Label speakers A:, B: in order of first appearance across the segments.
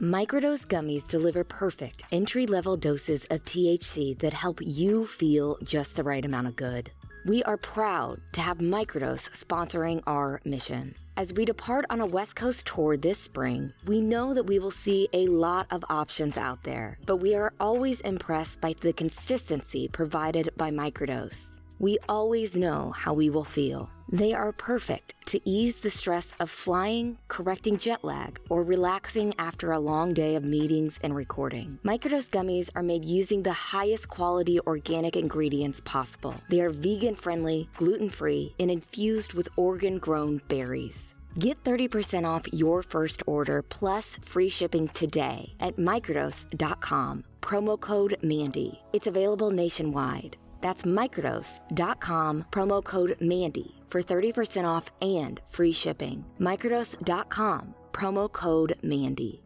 A: Microdose gummies deliver perfect entry level doses of THC that help you feel just the right amount of good. We are proud to have Microdose sponsoring our mission. As we depart on a West Coast tour this spring, we know that we will see a lot of options out there, but we are always impressed by the consistency provided by Microdose. We always know how we will feel. They are perfect to ease the stress of flying, correcting jet lag, or relaxing after a long day of meetings and recording. Microdose gummies are made using the highest quality organic ingredients possible. They are vegan friendly, gluten free, and infused with Oregon grown berries. Get 30% off your first order plus free shipping today at microdose.com. Promo code MANDY. It's available nationwide. That's microdose.com, promo code MANDY for 30% off and free shipping. Microdose.com, promo code MANDY.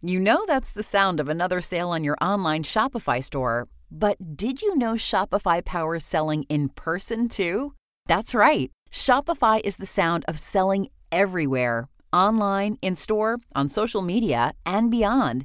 B: You know that's the sound of another sale on your online Shopify store. But did you know Shopify powers selling in person too? That's right. Shopify is the sound of selling everywhere online, in store, on social media, and beyond.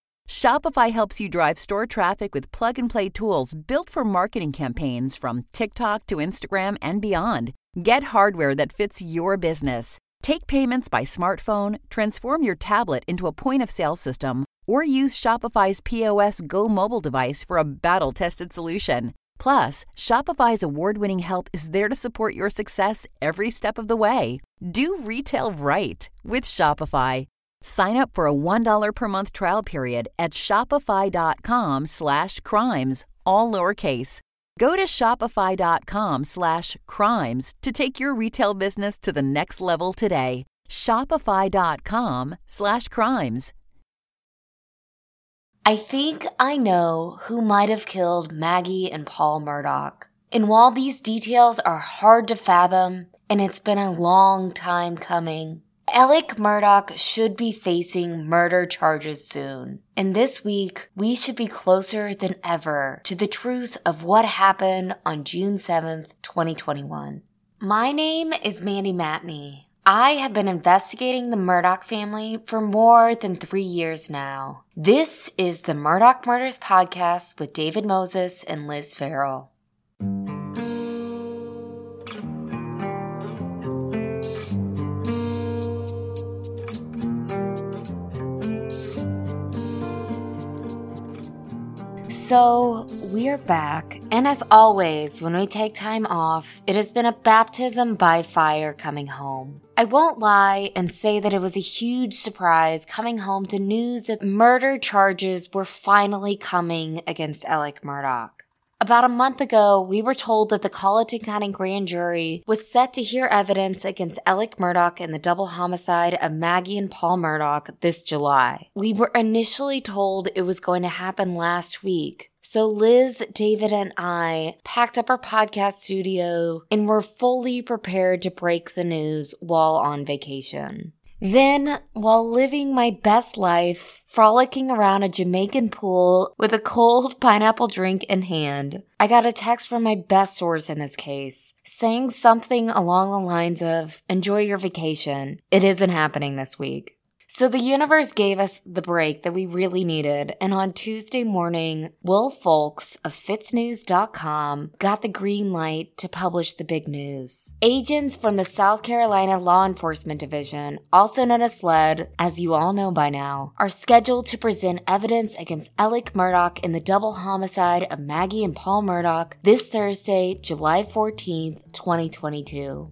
B: Shopify helps you drive store traffic with plug and play tools built for marketing campaigns from TikTok to Instagram and beyond. Get hardware that fits your business. Take payments by smartphone, transform your tablet into a point of sale system, or use Shopify's POS Go mobile device for a battle tested solution. Plus, Shopify's award winning help is there to support your success every step of the way. Do retail right with Shopify. Sign up for a $1 per month trial period at shopify.com slash crimes, all lowercase. Go to shopify.com slash crimes to take your retail business to the next level today. Shopify.com slash crimes.
A: I think I know who might have killed Maggie and Paul Murdaugh. And while these details are hard to fathom, and it's been a long time coming, Alec Murdaugh should be facing murder charges soon. And this week, we should be closer than ever to the truth of what happened on June 7th, 2021. My name is Mandy Matney. I have been investigating the Murdaugh family for more than three years now. This is the Murdaugh Murders Podcast with David Moses and Liz Farrell. So, we're back, and as always, when we take time off, it has been a baptism by fire coming home. I won't lie and say that it was a huge surprise coming home to news that murder charges were finally coming against Alec Murdaugh. About a month ago, we were told that the Colleton County grand jury was set to hear evidence against Alec Murdaugh in the double homicide of Maggie and Paul Murdaugh this July. We were initially told it was going to happen last week. So Liz, David, and I packed up our podcast studio and were fully prepared to break the news while on vacation. Then, while living my best life, frolicking around a Jamaican pool with a cold pineapple drink in hand, I got a text from my best source in this case, saying something along the lines of, enjoy your vacation. It isn't happening this week. So the universe gave us the break that we really needed. And on Tuesday morning, Will Folks of FitzNews.com got the green light to publish the big news. Agents from the South Carolina Law Enforcement Division, also known as SLED, as you all know by now, are scheduled to present evidence against Alec Murdaugh in the double homicide of Maggie and Paul Murdaugh this Thursday, July 14th, 2022.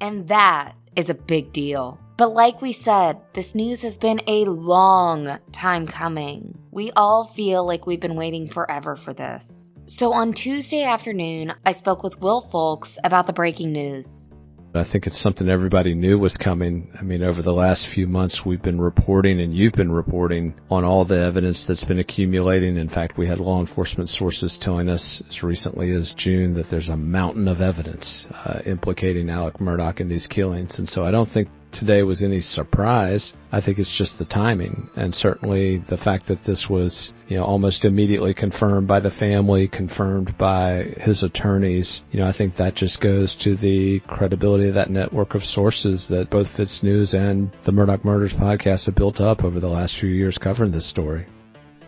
A: And that is a big deal. But like we said, this news has been a long time coming. We all feel like we've been waiting forever for this. So on Tuesday afternoon, I spoke with Will Folks about the breaking news.
C: I think it's something everybody knew was coming. I mean, over the last few months, we've been reporting and you've been reporting on all the evidence that's been accumulating. In fact, we had law enforcement sources telling us as recently as June that there's a mountain of evidence uh, implicating Alec Murdaugh in these killings. And so I don't think today was any surprise. I think it's just the timing and certainly the fact that this was, you know, almost immediately confirmed by the family, confirmed by his attorneys. You know, I think that just goes to the credibility of that network of sources that both Fitz News and the Murdaugh Murders podcast have built up over the last few years covering this story.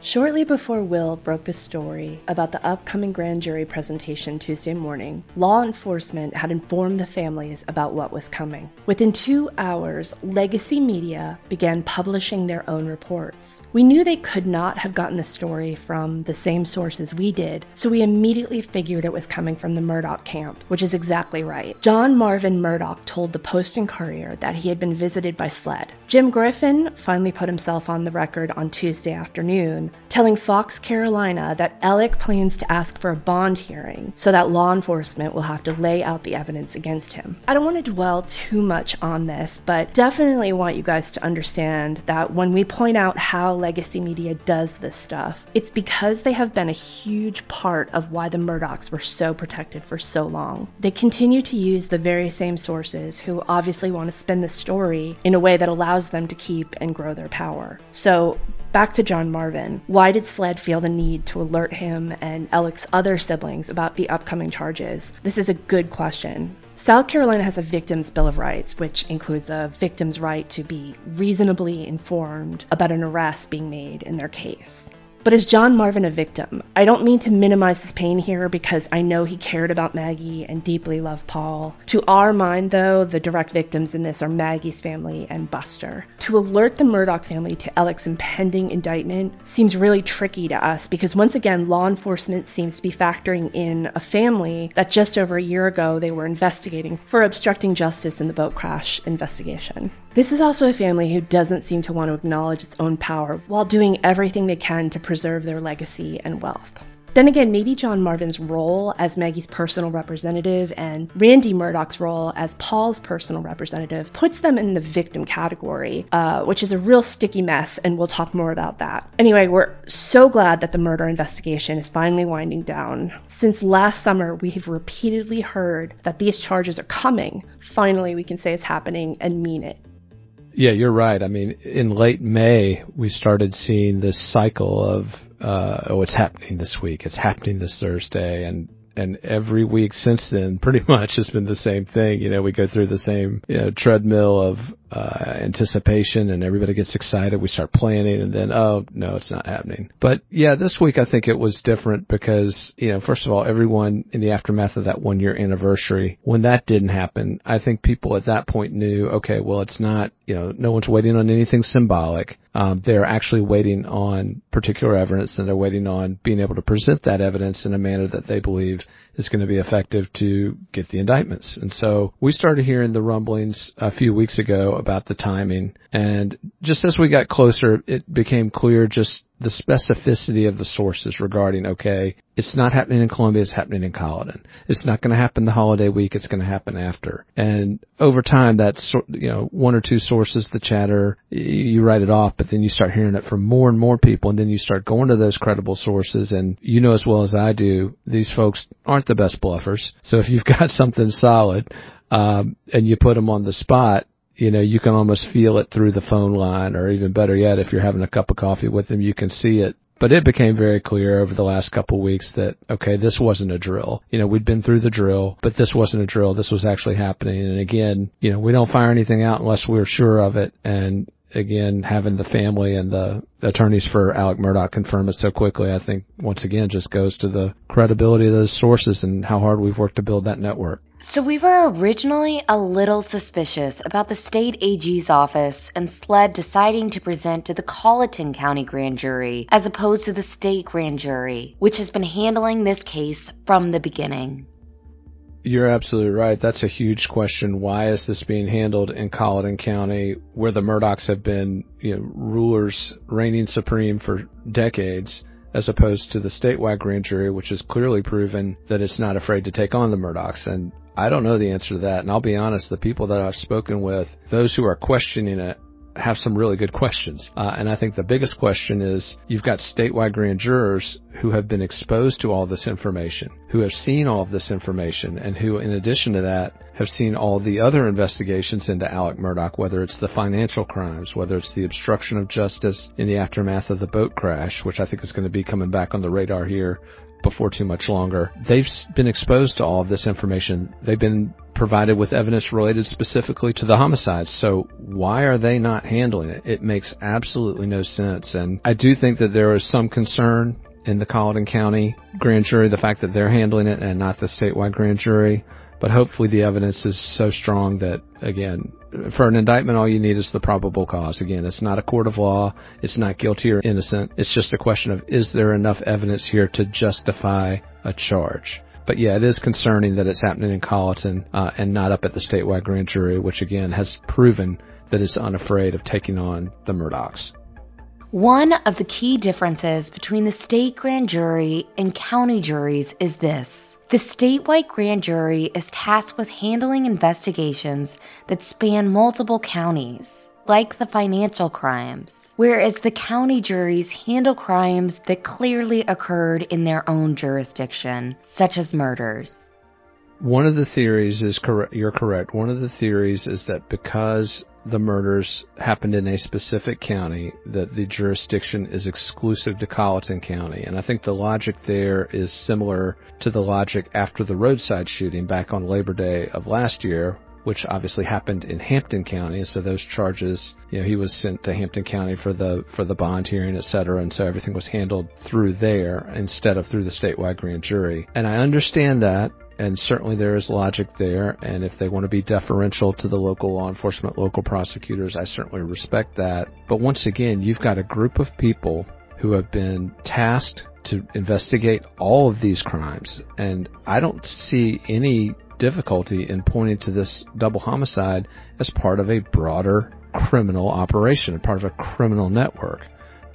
D: Shortly before Will broke the story about the upcoming grand jury presentation Tuesday morning, law enforcement had informed the families about what was coming. Within two hours, Legacy Media began publishing their own reports. We knew they could not have gotten the story from the same sources we did, so we immediately figured it was coming from the Murdaugh camp, which is exactly right. John Marvin Murdaugh told the Post and Courier that he had been visited by SLED. Jim Griffin finally put himself on the record on Tuesday afternoon telling Fox Carolina that Alec plans to ask for a bond hearing so that law enforcement will have to lay out the evidence against him. I don't want to dwell too much on this, but definitely want you guys to understand that when we point out how legacy media does this stuff, it's because they have been a huge part of why the Murdaughs were so protected for so long. They continue to use the very same sources who obviously want to spin the story in a way that allows them to keep and grow their power. So Back to John Marvin. Why did Sled feel the need to alert him and Alec's other siblings about the upcoming charges? This is a good question. South Carolina has a Victim's Bill of Rights, which includes a victim's right to be reasonably informed about an arrest being made in their case. But is John Marvin a victim? I don't mean to minimize his pain here because I know he cared about Maggie and deeply loved Paul. To our mind, though, the direct victims in this are Maggie's family and Buster. To alert the Murdaugh family to Alec's impending indictment seems really tricky to us because once again, law enforcement seems to be factoring in a family that just over a year ago they were investigating for obstructing justice in the boat crash investigation. This is also a family who doesn't seem to want to acknowledge its own power while doing everything they can to preserve their legacy and wealth. Then again, maybe John Marvin's role as Maggie's personal representative and Randy Murdaugh's role as Paul's personal representative puts them in the victim category, uh, which is a real sticky mess, and we'll talk more about that. Anyway, we're so glad that the murder investigation is finally winding down. Since last summer, we have repeatedly heard that these charges are coming. Finally, we can say it's happening and mean it.
C: Yeah, you're right. I mean, in late May, we started seeing this cycle of, uh, oh, it's happening this week. It's happening this Thursday. And and every week since then pretty much has been the same thing. You know, we go through the same you know, treadmill of uh, anticipation and everybody gets excited. We start planning and then, oh, no, it's not happening. But yeah, this week I think it was different because, you know, first of all, everyone in the aftermath of that one year anniversary, when that didn't happen, I think people at that point knew, okay, well, it's not, you know, no one's waiting on anything symbolic. Um, they're actually waiting on particular evidence and they're waiting on being able to present that evidence in a manner that they believe is going to be effective to get the indictments. And so we started hearing the rumblings a few weeks ago about the timing. And just as we got closer, it became clear just the specificity of the sources regarding, okay, it's not happening in Columbia, it's happening in Colleton. It's not going to happen the holiday week, it's going to happen after. And over time, that's, you know, one or two sources, the chatter, you write it off, but then you start hearing it from more and more people, and then you start going to those credible sources, and you know as well as I do, these folks aren't the best bluffers. So if you've got something solid, um, and you put them on the spot, you know, you can almost feel it through the phone line, or even better yet, if you're having a cup of coffee with them, you can see it. But it became very clear over the last couple of weeks that, okay, this wasn't a drill. You know, we'd been through the drill, but this wasn't a drill. This was actually happening. And again, you know, we don't fire anything out unless we're sure of it. And again, having the family and the attorneys for Alec Murdaugh confirm it so quickly, I think once again just goes to the credibility of those sources and how hard we've worked to build that network.
A: So we were originally a little suspicious about the state AG's office and SLED deciding to present to the Colleton County Grand Jury as opposed to the state grand jury, which has been handling this case from the beginning.
C: You're absolutely right. That's a huge question. Why is this being handled in Colleton County, where the Murdaughs have been, you know, rulers reigning supreme for decades? as opposed to the statewide grand jury, which has clearly proven that it's not afraid to take on the Murdaughs. And I don't know the answer to that. And I'll be honest, the people that I've spoken with, those who are questioning it, have some really good questions. Uh, and I think the biggest question is you've got statewide grand jurors who have been exposed to all this information, who have seen all of this information, and who, in addition to that, have seen all the other investigations into Alec Murdaugh, whether it's the financial crimes, whether it's the obstruction of justice in the aftermath of the boat crash, which I think is going to be coming back on the radar here before too much longer. They've been exposed to all of this information. They've been provided with evidence related specifically to the homicides. So why are they not handling it? It makes absolutely no sense. And I do think that there is some concern in the Colleton County grand jury, the fact that they're handling it and not the statewide grand jury. But hopefully the evidence is so strong that, again, for an indictment, all you need is the probable cause. Again, it's not a court of law. It's not guilty or innocent. It's just a question of is there enough evidence here to justify a charge? But yeah, it is concerning that it's happening in Colleton uh, and not up at the statewide grand jury, which again has proven that it's unafraid of taking on the Murdaughs.
A: One of the key differences between the state grand jury and county juries is this. The statewide grand jury is tasked with handling investigations that span multiple counties like the financial crimes, whereas the county juries handle crimes that clearly occurred in their own jurisdiction, such as murders.
C: One of the theories is correct. You're correct. One of the theories is that because the murders happened in a specific county, that the jurisdiction is exclusive to Colleton County. And I think the logic there is similar to the logic after the roadside shooting back on Labor Day of last year, which obviously happened in Hampton County. So those charges, you know, he was sent to Hampton County for the for the bond hearing, et cetera, and so everything was handled through there instead of through the statewide grand jury. And I understand that. And certainly there is logic there. And if they want to be deferential to the local law enforcement, local prosecutors, I certainly respect that. But once again, you've got a group of people who have been tasked to investigate all of these crimes. And I don't see any difficulty in pointing to this double homicide as part of a broader criminal operation, part of a criminal network.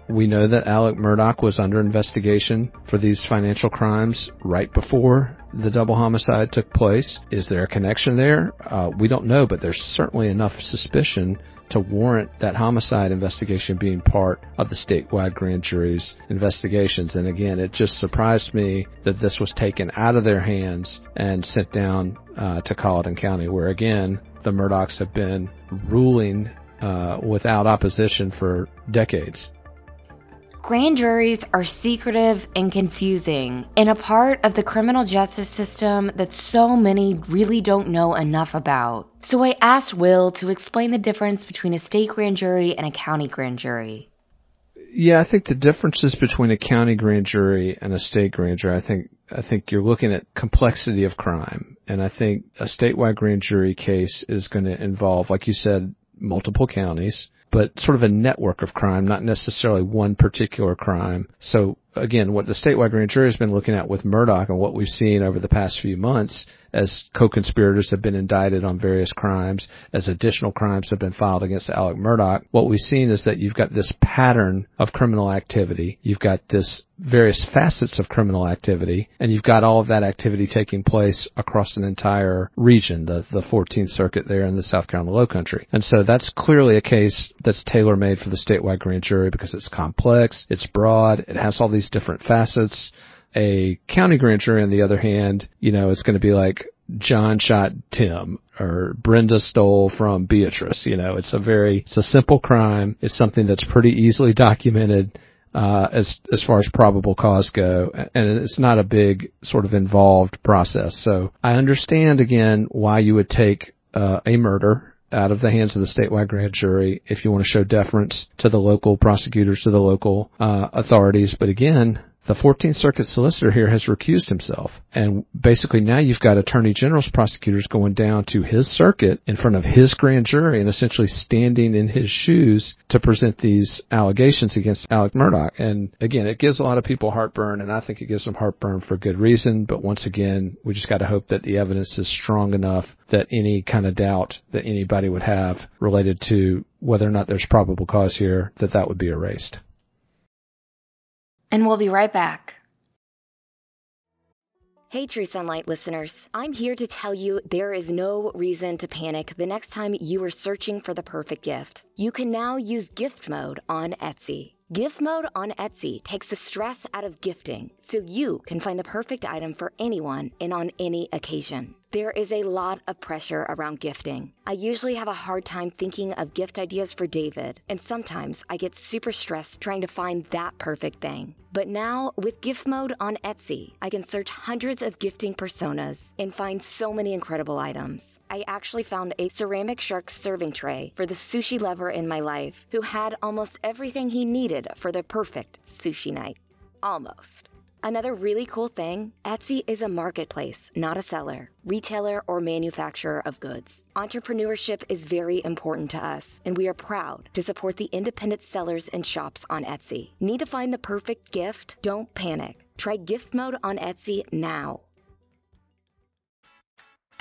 C: We know that Alec Murdaugh was under investigation for these financial crimes right before the double homicide took place. Is there a connection there? Uh, we don't know, but there's certainly enough suspicion to warrant that homicide investigation being part of the statewide grand jury's investigations. And again, it just surprised me that this was taken out of their hands and sent down uh, to Colleton County, where again, the Murdaughs have been ruling uh, without opposition for decades.
A: Grand juries are secretive and confusing and a part of the criminal justice system that so many really don't know enough about. So I asked Will to explain the difference between a state grand jury and a county grand jury.
C: Yeah, I think the differences between a county grand jury and a state grand jury, I think I think you're looking at complexity of crime. And I think a statewide grand jury case is going to involve, like you said, multiple counties but sort of a network of crime, not necessarily one particular crime. So again, what the statewide grand jury has been looking at with Murdaugh and what we've seen over the past few months as co-conspirators have been indicted on various crimes, as additional crimes have been filed against Alec Murdaugh, what we've seen is that you've got this pattern of criminal activity. You've got this various facets of criminal activity, and you've got all of that activity taking place across an entire region, the, the 14th Circuit there in the South Carolina Low Country. And so that's clearly a case that's tailor-made for the statewide grand jury because it's complex, it's broad, it has all these different facets a county grand jury, on the other hand, you know, it's going to be like John shot Tim or Brenda stole from Beatrice. You know, it's a very, it's a simple crime. It's something that's pretty easily documented. Uh, as as far as probable cause go, and it's not a big sort of involved process. So I understand again why you would take uh, a murder out of the hands of the statewide grand jury if you want to show deference to the local prosecutors, to the local uh, authorities. But again, the 14th Circuit solicitor here has recused himself. And basically now you've got attorney general's prosecutors going down to his circuit in front of his grand jury and essentially standing in his shoes to present these allegations against Alec Murdaugh. And again, it gives a lot of people heartburn and I think it gives them heartburn for good reason. But once again, we just got to hope that the evidence is strong enough that any kind of doubt that anybody would have related to whether or not there's probable cause here, that that would be erased.
A: And we'll be right back.
E: Hey, True Sunlight listeners. I'm here to tell you there is no reason to panic the next time you are searching for the perfect gift. You can now use gift mode on Etsy. Gift mode on Etsy takes the stress out of gifting so you can find the perfect item for anyone and on any occasion. There is a lot of pressure around gifting. I usually have a hard time thinking of gift ideas for David, and sometimes I get super stressed trying to find that perfect thing. But now, with gift mode on Etsy, I can search hundreds of gifting personas and find so many incredible items. I actually found a ceramic shark serving tray for the sushi lover in my life who had almost everything he needed for the perfect sushi night. Almost. Another really cool thing Etsy is a marketplace, not a seller, retailer, or manufacturer of goods. Entrepreneurship is very important to us, and we are proud to support the independent sellers and shops on Etsy. Need to find the perfect gift? Don't panic. Try gift mode on Etsy now.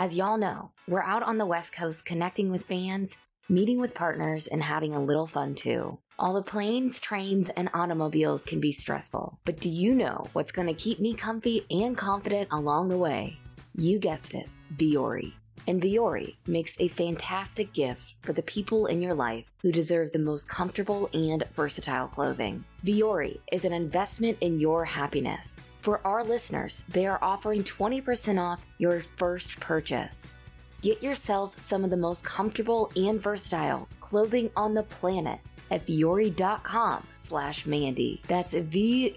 A: As y'all know, we're out on the West Coast connecting with fans, meeting with partners, and having a little fun too. All the planes, trains, and automobiles can be stressful, but do you know what's going to keep me comfy and confident along the way? You guessed it, Vuori. And Vuori makes a fantastic gift for the people in your life who deserve the most comfortable and versatile clothing. Vuori is an investment in your happiness. For our listeners, they are offering 20% off your first purchase. Get yourself some of the most comfortable and versatile clothing on the planet at vuori.com slash Mandy. That's V-U-O-R-I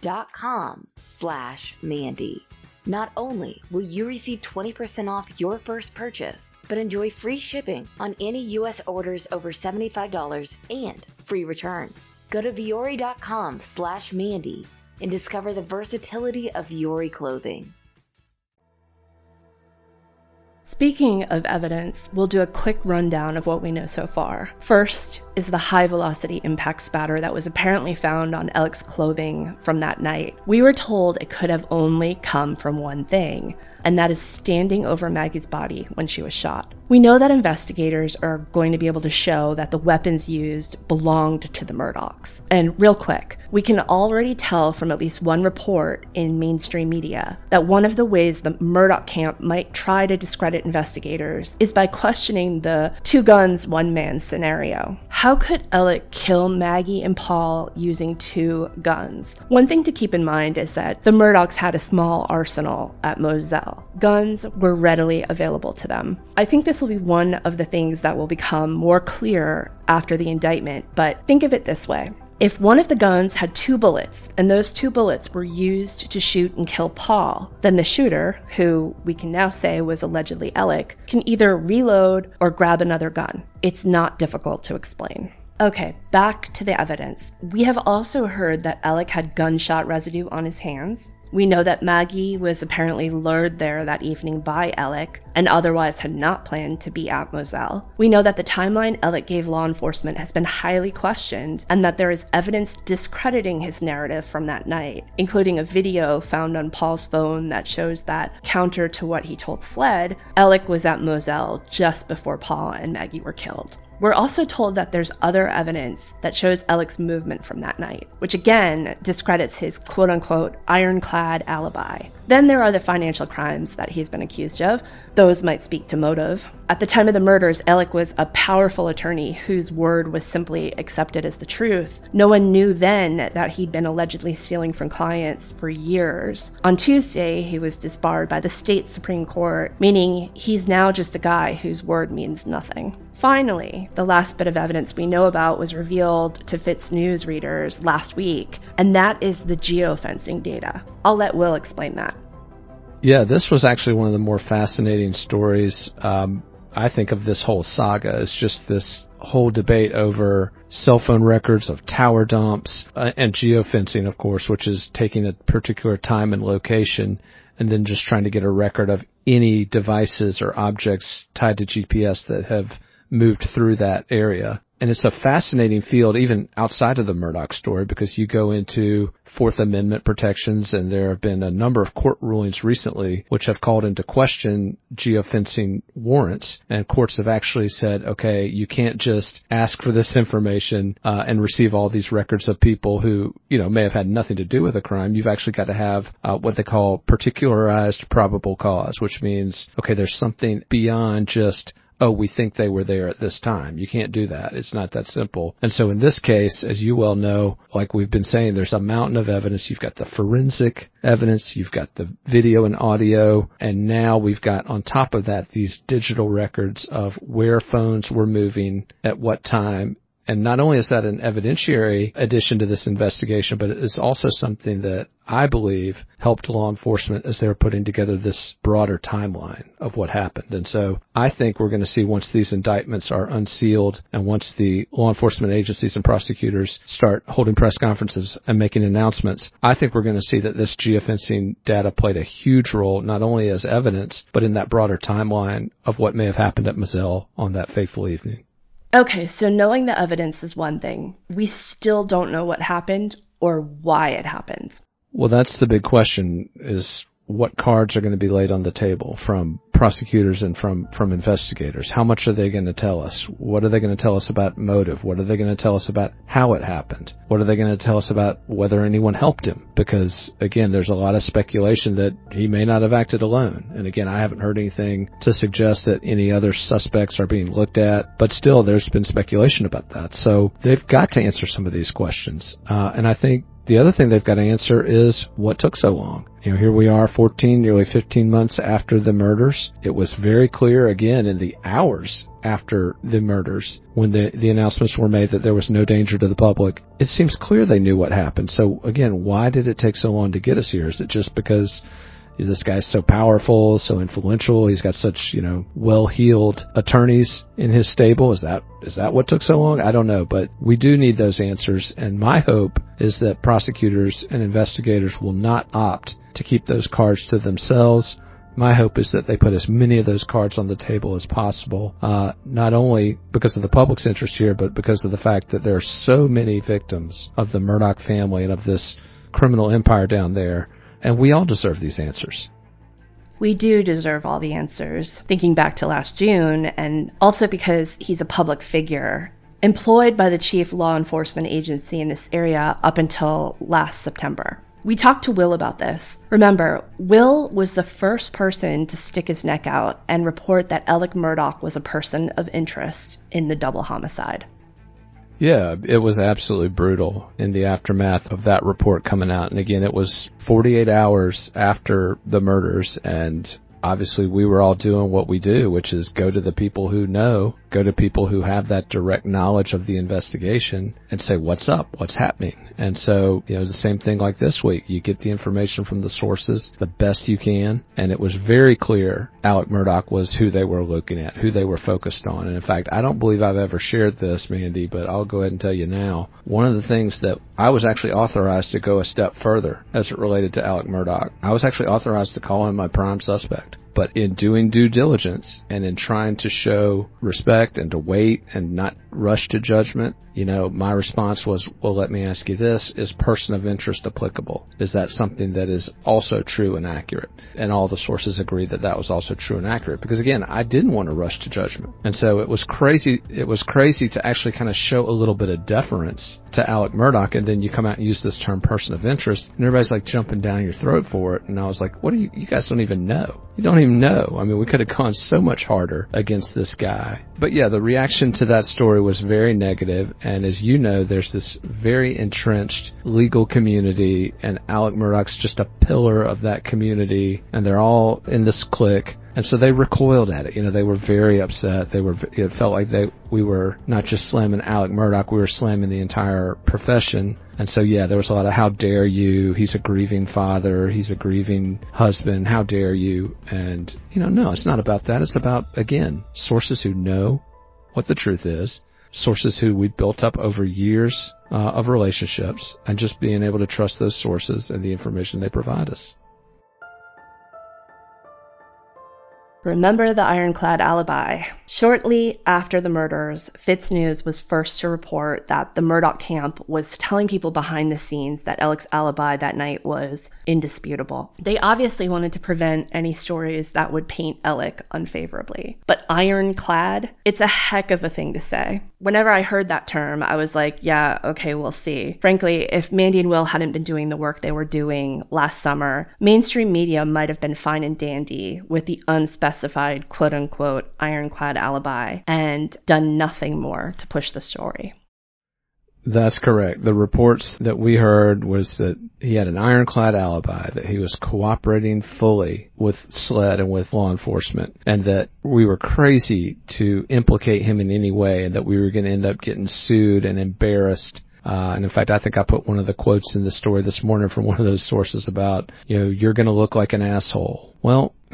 A: dot com slash Mandy. Not only will you receive 20% off your first purchase, but enjoy free shipping on any U.S. orders over $75 and free returns. Go to vuori.com slash Mandy and discover the versatility of Vuori clothing.
D: Speaking of evidence, we'll do a quick rundown of what we know so far. First is the high velocity impact spatter that was apparently found on Alec's clothing from that night. We were told it could have only come from one thing, and that is standing over Maggie's body when she was shot. We know that investigators are going to be able to show that the weapons used belonged to the Murdaughs. And real quick, we can already tell from at least one report in mainstream media that one of the ways the Murdaugh camp might try to discredit investigators is by questioning the two guns, one man scenario. How could Alec kill Maggie and Paul using two guns? One thing to keep in mind is that the Murdaughs had a small arsenal at Moselle. Guns were readily available to them. I think this will be one of the things that will become more clear after the indictment, but think of it this way. If one of the guns had two bullets, and those two bullets were used to shoot and kill Paul, then the shooter, who we can now say was allegedly Alec, can either reload or grab another gun. It's not difficult to explain. Okay, back to the evidence. We have also heard that Alec had gunshot residue on his hands. We know that Maggie was apparently lured there that evening by Alec and otherwise had not planned to be at Moselle. We know that the timeline Alec gave law enforcement has been highly questioned and that there is evidence discrediting his narrative from that night, including a video found on Paul's phone that shows that, counter to what he told SLED, Alec was at Moselle just before Paul and Maggie were killed. We're also told that there's other evidence that shows Alec's movement from that night, which again discredits his quote unquote ironclad alibi. Then there are the financial crimes that he's been accused of. Those might speak to motive. At the time of the murders, Alec was a powerful attorney whose word was simply accepted as the truth. No one knew then that he'd been allegedly stealing from clients for years. On Tuesday, he was disbarred by the state Supreme Court, meaning he's now just a guy whose word means nothing. Finally, the last bit of evidence we know about was revealed to Fitz News readers last week, and that is the geofencing data. I'll let Will explain that.
C: Yeah, this was actually one of the more fascinating stories. Um, I think of this whole saga is just this whole debate over cell phone records of tower dumps uh, and geofencing, of course, which is taking a particular time and location and then just trying to get a record of any devices or objects tied to GPS that have moved through that area. and it's a fascinating field even outside of the Murdaugh story because you go into Fourth Amendment protections and there have been a number of court rulings recently which have called into question geofencing warrants and courts have actually said, okay, you can't just ask for this information uh, and receive all these records of people who, you know, may have had nothing to do with a crime. You've actually got to have uh, what they call particularized probable cause, which means, okay, there's something beyond just oh, we think they were there at this time. You can't do that. It's not that simple. And so in this case, as you well know, like we've been saying, there's a mountain of evidence. You've got the forensic evidence, you've got the video and audio, and now we've got on top of that these digital records of where phones were moving at what time and not only is that an evidentiary addition to this investigation, but it is also something that I believe helped law enforcement as they were putting together this broader timeline of what happened. And so I think we're going to see once these indictments are unsealed and once the law enforcement agencies and prosecutors start holding press conferences and making announcements, I think we're going to see that this geofencing data played a huge role, not only as evidence, but in that broader timeline of what may have happened at Moselle on that fateful evening.
D: Okay, so knowing the evidence is one thing. We still don't know what happened or why it happened.
C: Well, that's the big question is what cards are going to be laid on the table from prosecutors and from, from investigators. How much are they going to tell us? What are they going to tell us about motive? What are they going to tell us about how it happened? What are they going to tell us about whether anyone helped him? Because again, there's a lot of speculation that he may not have acted alone. And again, I haven't heard anything to suggest that any other suspects are being looked at, but still there's been speculation about that. So they've got to answer some of these questions. Uh, and I think the other thing they've got to answer is what took so long. You know, here we are 14, nearly 15 months after the murders. It was very clear again in the hours after the murders when the, the announcements were made that there was no danger to the public. It seems clear they knew what happened. So again, why did it take so long to get us here? Is it just because this guy's so powerful, so influential. He's got such, you know, well-heeled attorneys in his stable. Is that is that what took so long? I don't know, but we do need those answers. And my hope is that prosecutors and investigators will not opt to keep those cards to themselves. My hope is that they put as many of those cards on the table as possible, uh, not only because of the public's interest here, but because of the fact that there are so many victims of the Murdaugh family and of this criminal empire down there and we all deserve these answers.
D: We do deserve all the answers, thinking back to last June, and also because he's a public figure employed by the chief law enforcement agency in this area up until last September. We talked to Will about this. Remember, Will was the first person to stick his neck out and report that Alec Murdaugh was a person of interest in the double homicide.
C: Yeah, it was absolutely brutal in the aftermath of that report coming out. And again, it was 48 hours after the murders and obviously we were all doing what we do, which is go to the people who know, go to people who have that direct knowledge of the investigation and say, what's up? What's happening? And so, you know, the same thing like this week. You get the information from the sources the best you can. And it was very clear Alec Murdaugh was who they were looking at, who they were focused on. And in fact, I don't believe I've ever shared this, Mandy, but I'll go ahead and tell you now. One of the things that I was actually authorized to go a step further as it related to Alec Murdaugh, I was actually authorized to call him my prime suspect. But in doing due diligence and in trying to show respect and to wait and not rush to judgment, you know, my response was, well, let me ask you this. Is person of interest applicable? Is that something that is also true and accurate? And all the sources agreed that that was also true and accurate. Because again, I didn't want to rush to judgment. And so it was crazy. It was crazy to actually kind of show a little bit of deference to Alec Murdaugh. And then you come out and use this term person of interest and everybody's like jumping down your throat for it. And I was like, what do you, you guys don't even know. You don't even know. I mean, we could have gone so much harder against this guy. But yeah, the reaction to that story was very negative, and as you know, there's this very entrenched legal community, and Alec Murdaugh's just a pillar of that community, and they're all in this clique. And so they recoiled at it. You know, they were very upset. They were. It felt like they we were not just slamming Alec Murdaugh, we were slamming the entire profession. And so yeah, there was a lot of how dare you? He's a grieving father. He's a grieving husband. How dare you? And you know, no, it's not about that. It's about again sources who know what the truth is, sources who we built up over years uh, of relationships, and just being able to trust those sources and the information they provide us.
D: Remember the ironclad alibi. Shortly after the murders, Fitz News was first to report that the Murdaugh camp was telling people behind the scenes that Alec's alibi that night was indisputable. They obviously wanted to prevent any stories that would paint Alec unfavorably. But ironclad, it's a heck of a thing to say. Whenever I heard that term, I was like, yeah, okay, we'll see. Frankly, if Mandy and Will hadn't been doing the work they were doing last summer, mainstream media might have been fine and dandy with the unspecified specified quote unquote ironclad alibi and done nothing more to push the story.
C: That's correct. The reports that we heard was that he had an ironclad alibi, that he was cooperating fully with SLED and with law enforcement, and that we were crazy to implicate him in any way, and that we were going to end up getting sued and embarrassed. Uh, and in fact, I think I put one of the quotes in the story this morning from one of those sources about, you know, you're going to look like an asshole. Well,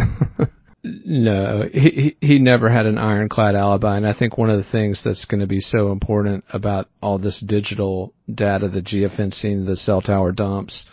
C: No, he he never had an ironclad alibi, and I think one of the things that's going to be so important about all this digital data, the geofencing, the cell tower dumps,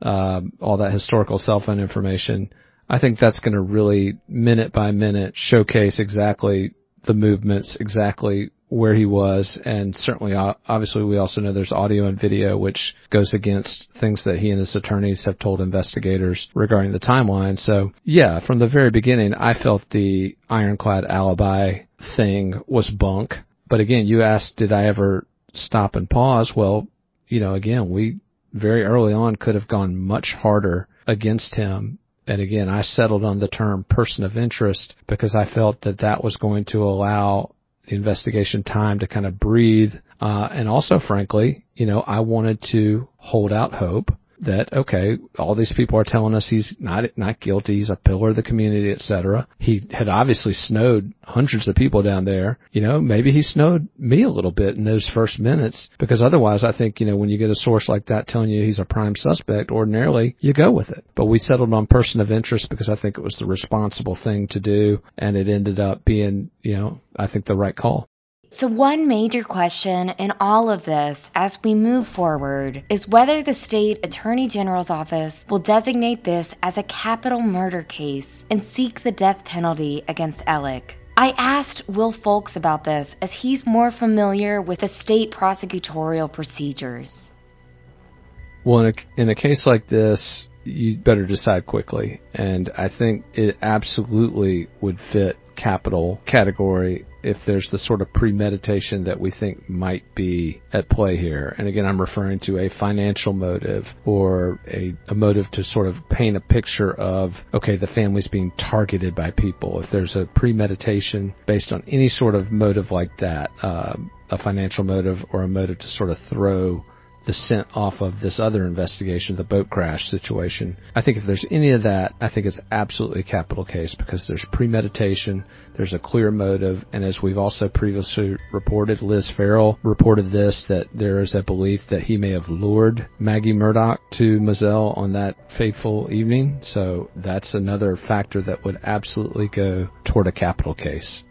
C: uh, all that historical cell phone information, I think that's going to really minute by minute showcase exactly the movements, exactly where he was, and certainly, uh, obviously, we also know there's audio and video, which goes against things that he and his attorneys have told investigators regarding the timeline. So, yeah, from the very beginning, I felt the ironclad alibi thing was bunk. But again, you asked, did I ever stop and pause? Well, you know, again, we very early on could have gone much harder against him and again, I settled on the term person of interest because I felt that that was going to allow the investigation time to kind of breathe. Uh, and also, frankly, you know, I wanted to hold out hope that okay, all these people are telling us he's not not guilty, he's a pillar of the community, etc. He had obviously snowed hundreds of people down there. You know, maybe he snowed me a little bit in those first minutes because otherwise, I think you know when you get a source like that telling you he's a prime suspect, ordinarily you go with it. But we settled on person of interest because I think it was the responsible thing to do, and it ended up being you know I think the right call.
A: So, one major question in all of this as we move forward is whether the state attorney general's office will designate this as a capital murder case and seek the death penalty against Alec. I asked Will Folks about this as he's more familiar with the state prosecutorial procedures.
C: Well, in a, in a case like this, you better decide quickly. And I think it absolutely would fit capital category if there's the sort of premeditation that we think might be at play here. And again, I'm referring to a financial motive or a, a motive to sort of paint a picture of, okay, the family's being targeted by people. If there's a premeditation based on any sort of motive like that, uh, a financial motive or a motive to sort of throw the scent off of this other investigation, the boat crash situation. I think if there's any of that, I think it's absolutely a capital case because there's premeditation, there's a clear motive, and as we've also previously reported, Liz Farrell reported this that there is a belief that he may have lured Maggie Murdaugh to Moselle on that fateful evening. So that's another factor that would absolutely go toward a capital case.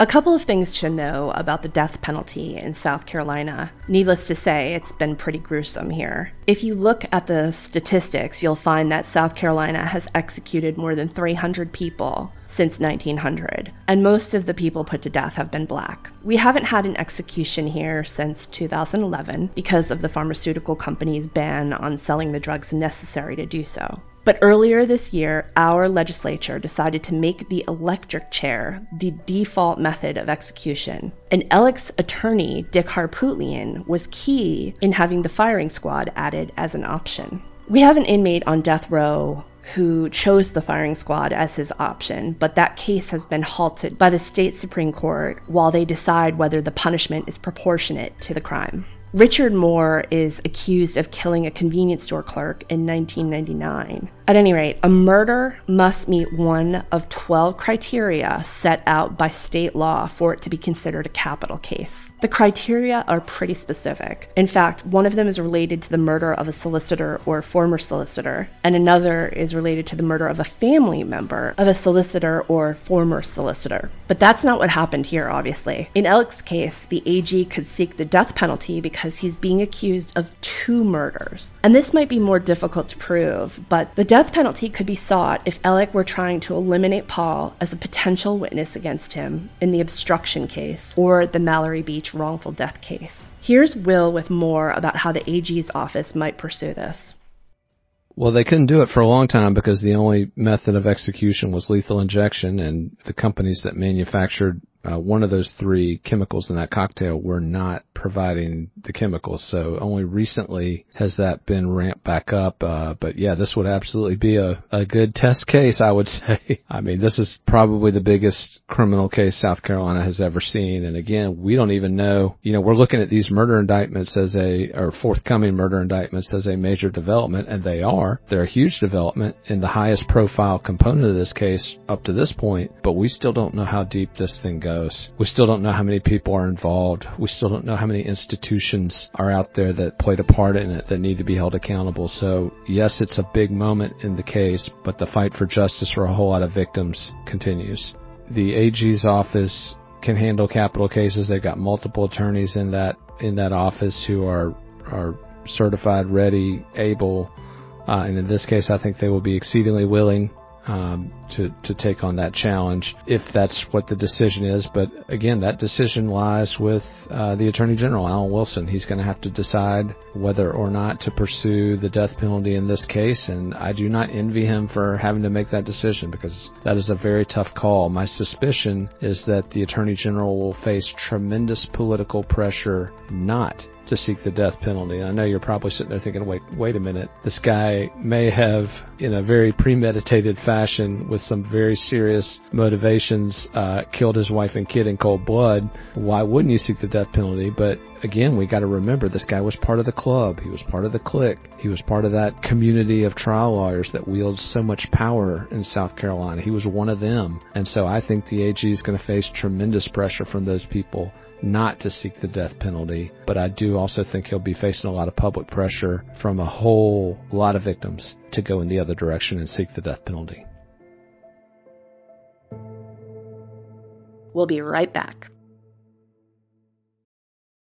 D: A couple of things to know about the death penalty in South Carolina. Needless to say, it's been pretty gruesome here. If you look at the statistics, you'll find that South Carolina has executed more than 300 people since 1900, and most of the people put to death have been black. We haven't had an execution here since 2011 because of the pharmaceutical company's ban on selling the drugs necessary to do so. But earlier this year, our legislature decided to make the electric chair the default method of execution. And Alec's attorney, Dick Harpootlian, was key in having the firing squad added as an option. We have an inmate on death row who chose the firing squad as his option, but that case has been halted by the state Supreme Court while they decide whether the punishment is proportionate to the crime. Richard Moore is accused of killing a convenience store clerk in 1999. At any rate, a murder must meet one of 12 criteria set out by state law for it to be considered a capital case. The criteria are pretty specific. In fact, one of them is related to the murder of a solicitor or former solicitor, and another is related to the murder of a family member of a solicitor or former solicitor. But that's not what happened here, obviously. In Alec's case, the AG could seek the death penalty because because he's being accused of two murders. And this might be more difficult to prove, but the death penalty could be sought if Alec were trying to eliminate Paul as a potential witness against him in the obstruction case or the Mallory Beach wrongful death case. Here's Will with more about how the AG's office might pursue this.
C: Well, they couldn't do it for a long time because the only method of execution was lethal injection, and the companies that manufactured uh, one of those three chemicals in that cocktail were not providing the chemicals. So only recently has that been ramped back up. Uh, but yeah, this would absolutely be a, a good test case, I would say. I mean, this is probably the biggest criminal case South Carolina has ever seen. And again, we don't even know, you know, we're looking at these murder indictments as a, or forthcoming murder indictments as a major development, and they are. They're a huge development in the highest profile component of this case up to this point, but we still don't know how deep this thing goes. We still don't know how many people are involved. We still don't know how many institutions are out there that played a part in it that need to be held accountable. So yes, it's a big moment in the case, but the fight for justice for a whole lot of victims continues. The AG's office can handle capital cases. They've got multiple attorneys in that in that office who are are certified, ready, able, uh, and in this case, I think they will be exceedingly willing um, to to take on that challenge if that's what the decision is. But again, that decision lies with uh, the Attorney General, Alan Wilson. He's going to have to decide whether or not to pursue the death penalty in this case, and I do not envy him for having to make that decision because that is a very tough call. My suspicion is that the Attorney General will face tremendous political pressure not to seek the death penalty. And I know you're probably sitting there thinking, wait, wait a minute. This guy may have, in a very premeditated fashion, with some very serious motivations, uh, killed his wife and kid in cold blood. Why wouldn't you seek the death penalty? But again, we got to remember this guy was part of the club. He was part of the clique. He was part of that community of trial lawyers that wields so much power in South Carolina. He was one of them. And so I think the AG is going to face tremendous pressure from those people not to seek the death penalty, but I do also think he'll be facing a lot of public pressure from a whole lot of victims to go in the other direction and seek the death penalty.
D: We'll be right back.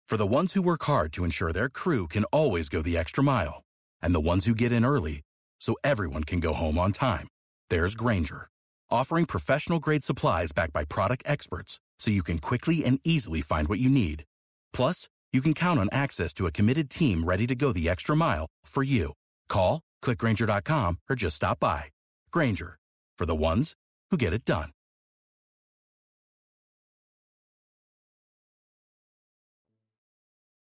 F: For the ones who work hard to ensure their crew can always go the extra mile, and the ones who get in early so everyone can go home on time, there's Grainger, offering professional grade supplies backed by product experts so you can quickly and easily find what you need. Plus, you can count on access to a committed team ready to go the extra mile for you. Call, clickgrainger.com, or just stop by. Grainger, for the ones who get it done.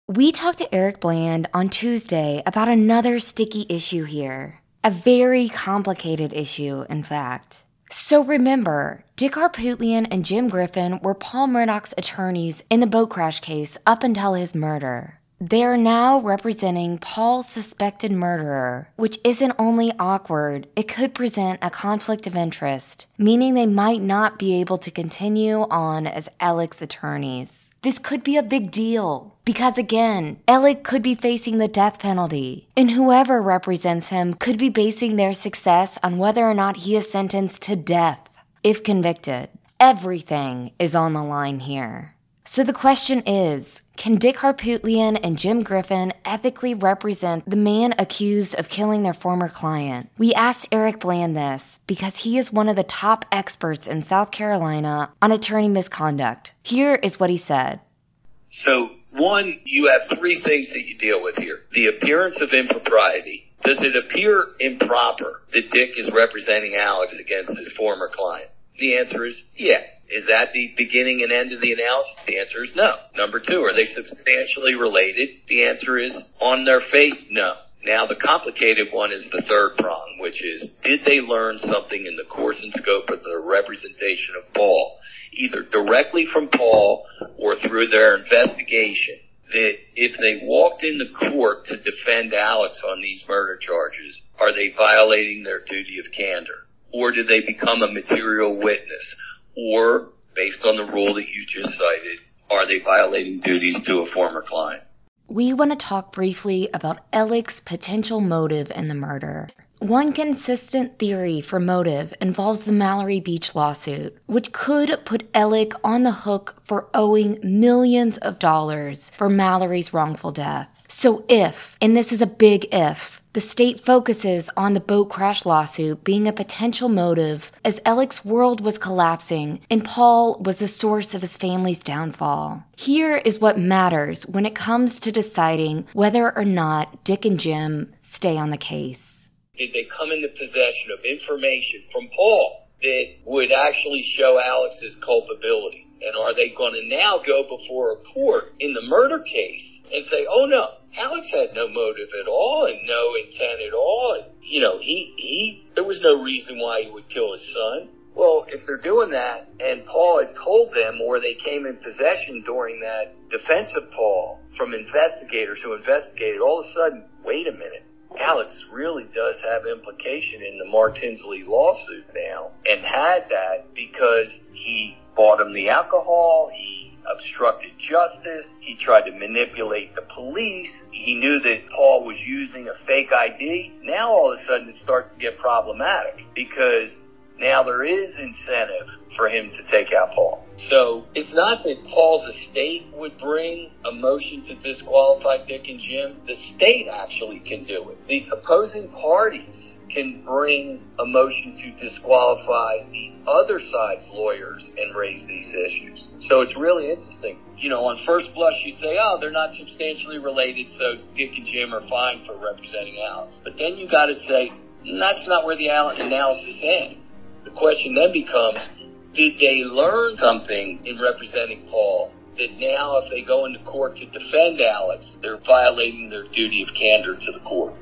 A: We talked to Eric Bland on Tuesday about another sticky issue here. A very complicated issue, in fact. So remember, Dick Harpootlian and Jim Griffin were Paul Murdaugh's attorneys in the boat crash case up until his murder. They are now representing Paul's suspected murderer, which isn't only awkward, it could present a conflict of interest, meaning they might not be able to continue on as Alec's attorneys. This could be a big deal because again, Alec could be facing the death penalty, and whoever represents him could be basing their success on whether or not he is sentenced to death if convicted. Everything is on the line here. So the question is can Dick Harpootlian and Jim Griffin ethically represent the man accused of killing their former client? We asked Eric Bland this because he is one of the top experts in South Carolina on attorney misconduct. Here is what he said.
G: So, one, you have three things that you deal with here the appearance of impropriety. Does it appear improper that Dick is representing Alex against his former client? The answer is yeah. Is that the beginning and end of the analysis? The answer is no. Number two, are they substantially related? The answer is on their face, no. Now the complicated one is the third prong, which is did they learn something in the course and scope of the representation of Paul, either directly from Paul or through their investigation, that if they walked into court to defend Alex on these murder charges, are they violating their duty of candor? Or do they become a material witness? Or, based on the rule that you just cited, are they violating duties to a former client?
A: We want to talk briefly about Alec's potential motive in the murder. One consistent theory for motive involves the Mallory Beach lawsuit, which could put Alec on the hook for owing millions of dollars for Mallory's wrongful death. So if, and this is a big if, the state focuses on the boat crash lawsuit being a potential motive as Alec's world was collapsing and Paul was the source of his family's downfall. Here is what matters when it comes to deciding whether or not Dick and Jim stay on the case
G: did they come into possession of information from Paul that would actually show Alex's culpability? And are they going to now go before a court in the murder case and say, oh no, Alex had no motive at all and no intent at all. And, you know, he, he, there was no reason why he would kill his son. Well, if they're doing that and Paul had told them or they came in possession during that defense of Paul from investigators who investigated, all of a sudden, wait a minute, Alex really does have implication in the Mark Tinsley lawsuit now and had that because he bought him the alcohol, he obstructed justice, he tried to manipulate the police, he knew that Paul was using a fake ID. Now all of a sudden it starts to get problematic because now there is incentive for him to take out Paul. So it's not that Paul's estate would bring a motion to disqualify Dick and Jim. The state actually can do it. The opposing parties can bring a motion to disqualify the other side's lawyers and raise these issues. So it's really interesting. You know, on first blush, you say, oh, they're not substantially related, so Dick and Jim are fine for representing Alex. But then you got to say, that's not where the analysis ends. The question then becomes, did they learn something in representing Paul that now if they go into court to defend Alex, they're violating their duty of candor to the court?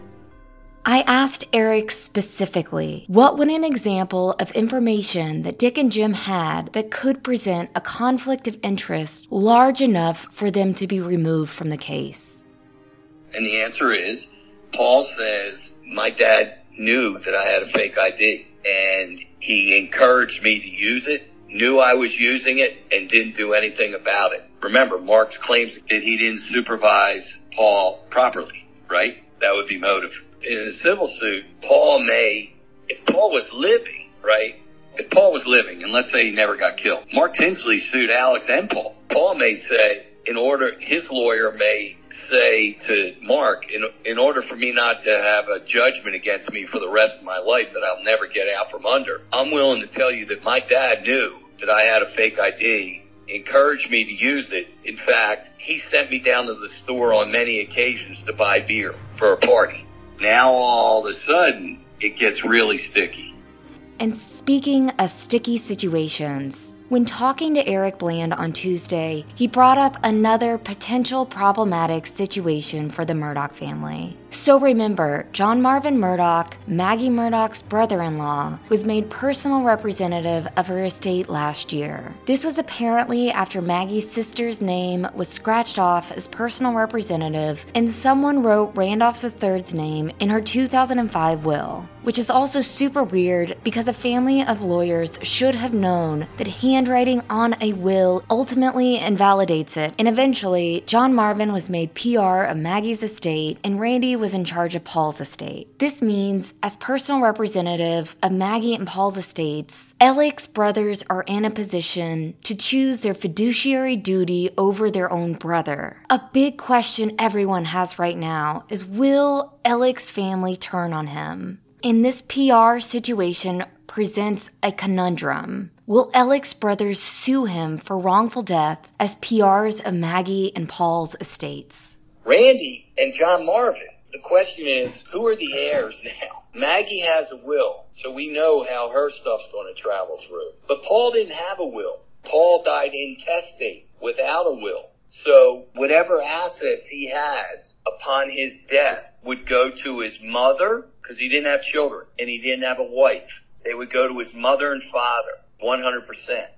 A: I asked Eric specifically what would an example of information that Dick and Jim had that could present a conflict of interest large enough for them to be removed from the case?
G: And the answer is Paul says, My dad knew that I had a fake ID and he encouraged me to use it, knew I was using it, and didn't do anything about it. Remember, Mark's claims that he didn't supervise Paul properly, right? That would be motive. In a civil suit, Paul may, if Paul was living, right? If Paul was living, and let's say he never got killed, Mark Tinsley sued Alex and Paul. Paul may say, in order, his lawyer may say to Mark, in, in order for me not to have a judgment against me for the rest of my life that I'll never get out from under, I'm willing to tell you that my dad knew that I had a fake ID, encouraged me to use it. In fact, he sent me down to the store on many occasions to buy beer for a party. Now all of a sudden, it gets really sticky.
A: And speaking of sticky situations, when talking to Eric Bland on Tuesday, he brought up another potential problematic situation for the Murdaugh family. So remember, John Marvin Murdaugh, Maggie Murdaugh's brother in law, was made personal representative of her estate last year. This was apparently after Maggie's sister's name was scratched off as personal representative and someone wrote Randolph III's name in her 2005 will, which is also super weird because a family of lawyers should have known that handwriting on a will ultimately invalidates it, and eventually, John Marvin was made PR of Maggie's estate and Randy was in charge of Paul's estate. This means, as personal representative of Maggie and Paul's estates, Alec's brothers are in a position to choose their fiduciary duty over their own brother. A big question everyone has right now is will Alec's family turn on him? In this PR situation presents a conundrum. Will Alec's brothers sue him for wrongful death as PRs of Maggie and Paul's estates?
G: Randy and John Marvin the question is, who are the heirs now? Maggie has a will, so we know how her stuff's going to travel through. But Paul didn't have a will. Paul died intestate without a will. So whatever assets he has upon his death would go to his mother, because he didn't have children, and he didn't have a wife. They would go to his mother and father. 100%.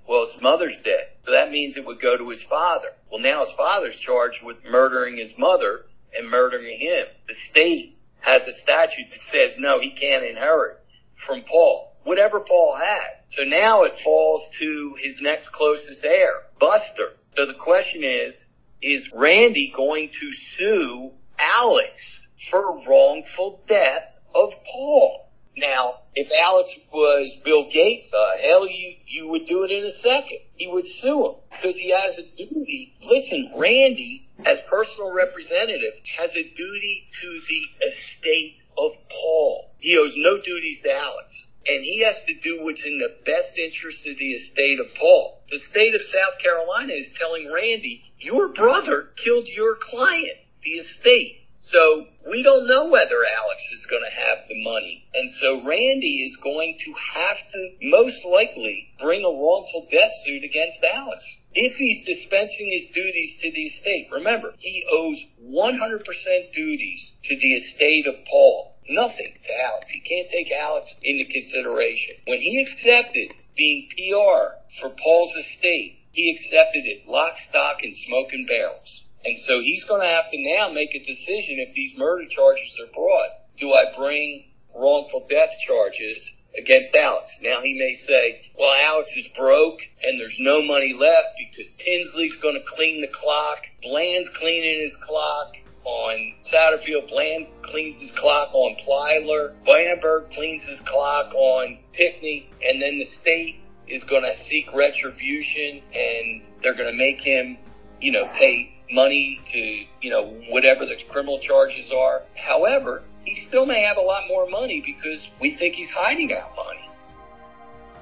G: Well, his mother's dead. So that means it would go to his father. Well, now his father's charged with murdering his mother and murdering him. The state has a statute that says no, he can't inherit from Paul, whatever Paul had. So now it falls to his next closest heir, Buster. So the question is, is Randy going to sue Alex for wrongful death of Paul? Now, if Alex was Bill Gates, uh, hell, you, you would do it in a second. He would sue him because he has a duty. Listen, Randy, as personal representative, has a duty to the estate of Paul. He owes no duties to Alex. And he has to do what's in the best interest of the estate of Paul. The state of South Carolina is telling Randy, your brother killed your client, the estate. So we don't know whether Alex is going to have the money. And so Randy is going to have to most likely bring a wrongful death suit against Alex. If he's dispensing his duties to the estate, remember, he owes 100% duties to the estate of Paul. Nothing to Alex. He can't take Alex into consideration. When he accepted being PR for Paul's estate, he accepted it lock, stock, and smoke and barrels. And so he's going to have to now make a decision if these murder charges are brought. Do I bring wrongful death charges against Alex? Now he may say, well, Alex is broke and there's no money left because Tinsley's going to clean the clock. Bland's cleaning his clock on Satterfield. Bland cleans his clock on Plyler. Bamberg cleans his clock on Pinckney. And then the state is going to seek retribution and they're going to make him, you know, pay money to, you know, whatever the criminal charges are. However, he still may have a lot more money because we think he's hiding out money.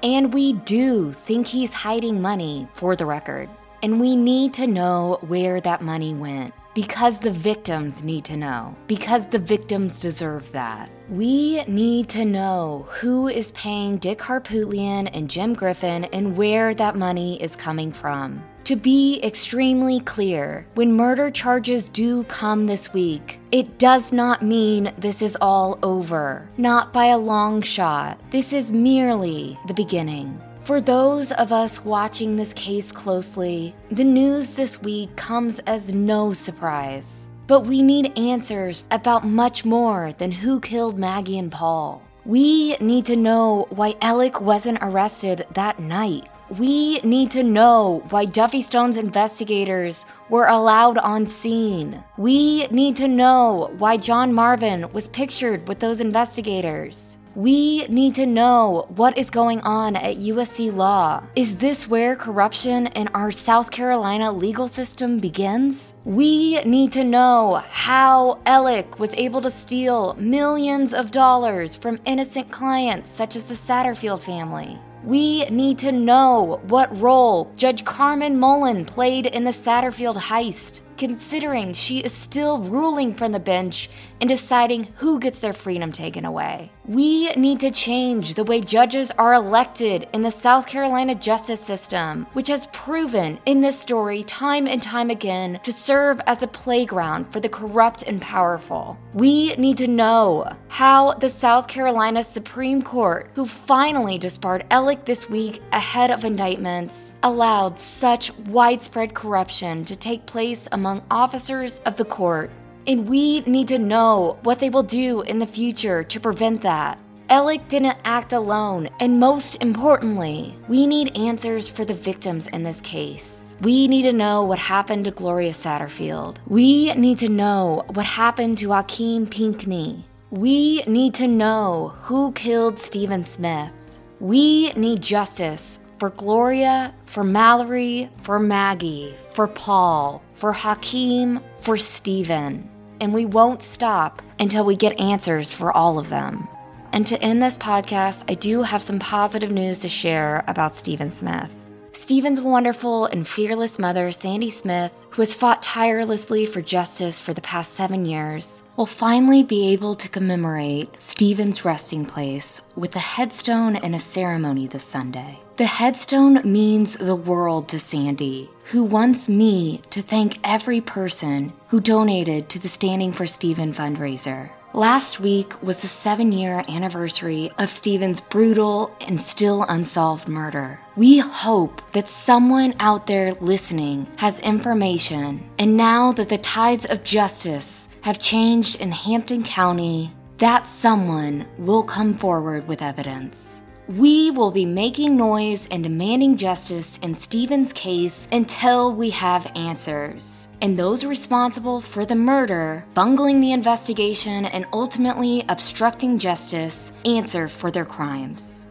A: And we do think he's hiding money, for the record. And we need to know where that money went because the victims need to know, because the victims deserve that. We need to know who is paying Dick Harpootlian and Jim Griffin and where that money is coming from. To be extremely clear, when murder charges do come this week, it does not mean this is all over. Not by a long shot. This is merely the beginning. For those of us watching this case closely, the news this week comes as no surprise. But we need answers about much more than who killed Maggie and Paul. We need to know why Alec wasn't arrested that night. We need to know why Duffy Stone's investigators were allowed on scene. We need to know why John Marvin was pictured with those investigators. We need to know what is going on at USC Law. Is this where corruption in our South Carolina legal system begins? We need to know how Alec was able to steal millions of dollars from innocent clients such as the Satterfield family. We need to know what role Judge Carmen Mullen played in the Satterfield heist, considering she is still ruling from the bench and deciding who gets their freedom taken away. We need to change the way judges are elected in the South Carolina justice system, which has proven in this story time and time again to serve as a playground for the corrupt and powerful. We need to know how the South Carolina Supreme Court, who finally disbarred Alec this week ahead of indictments, allowed such widespread corruption to take place among officers of the court and we need to know what they will do in the future to prevent that. Alec didn't act alone, and most importantly, we need answers for the victims in this case. We need to know what happened to Gloria Satterfield. We need to know what happened to Hakeem Pinckney. We need to know who killed Stephen Smith. We need justice for Gloria, for Mallory, for Maggie, for Paul, for Hakeem, for Stephen and we won't stop until we get answers for all of them. And to end this podcast, I do have some positive news to share about Stephen Smith. Stephen's wonderful and fearless mother, Sandy Smith, who has fought tirelessly for justice for the past seven years, will finally be able to commemorate Stephen's resting place with a headstone and a ceremony this Sunday. The headstone means the world to Sandy, who wants me to thank every person who donated to the Standing for Stephen fundraiser. Last week was the seven year anniversary of Stephen's brutal and still unsolved murder. We hope that someone out there listening has information, and now that the tides of justice have changed in Hampton County, that someone will come forward with evidence. We will be making noise and demanding justice in Stephen's case until we have answers. And those responsible for the murder, bungling the investigation, and ultimately obstructing justice answer for their crimes.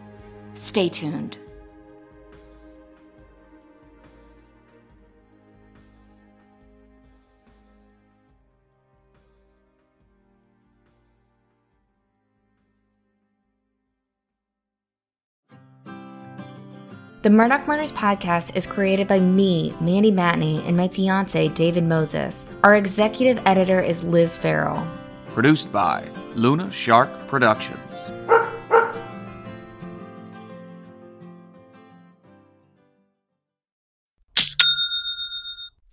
A: Stay tuned. The Murdaugh Murders podcast is created by me, Mandy Matney, and my fiance, David Moses. Our executive editor is Liz Farrell.
H: Produced by Luna Shark Productions.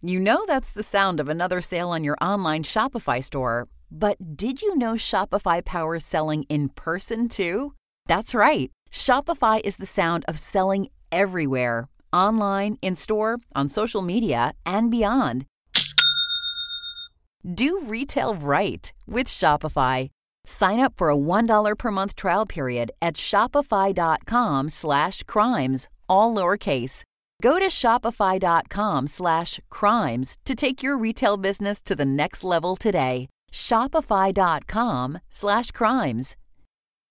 B: You know that's the sound of another sale on your online Shopify store. But did you know Shopify powers selling in person too? That's right. Shopify is the sound of selling everywhere online, in store, on social media, and beyond. Do retail right with Shopify. Sign up for a $1 per month trial period at shopify.com slash crimes, all lowercase. Go to shopify.com slash crimes to take your retail business to the next level today. Shopify.com slash crimes.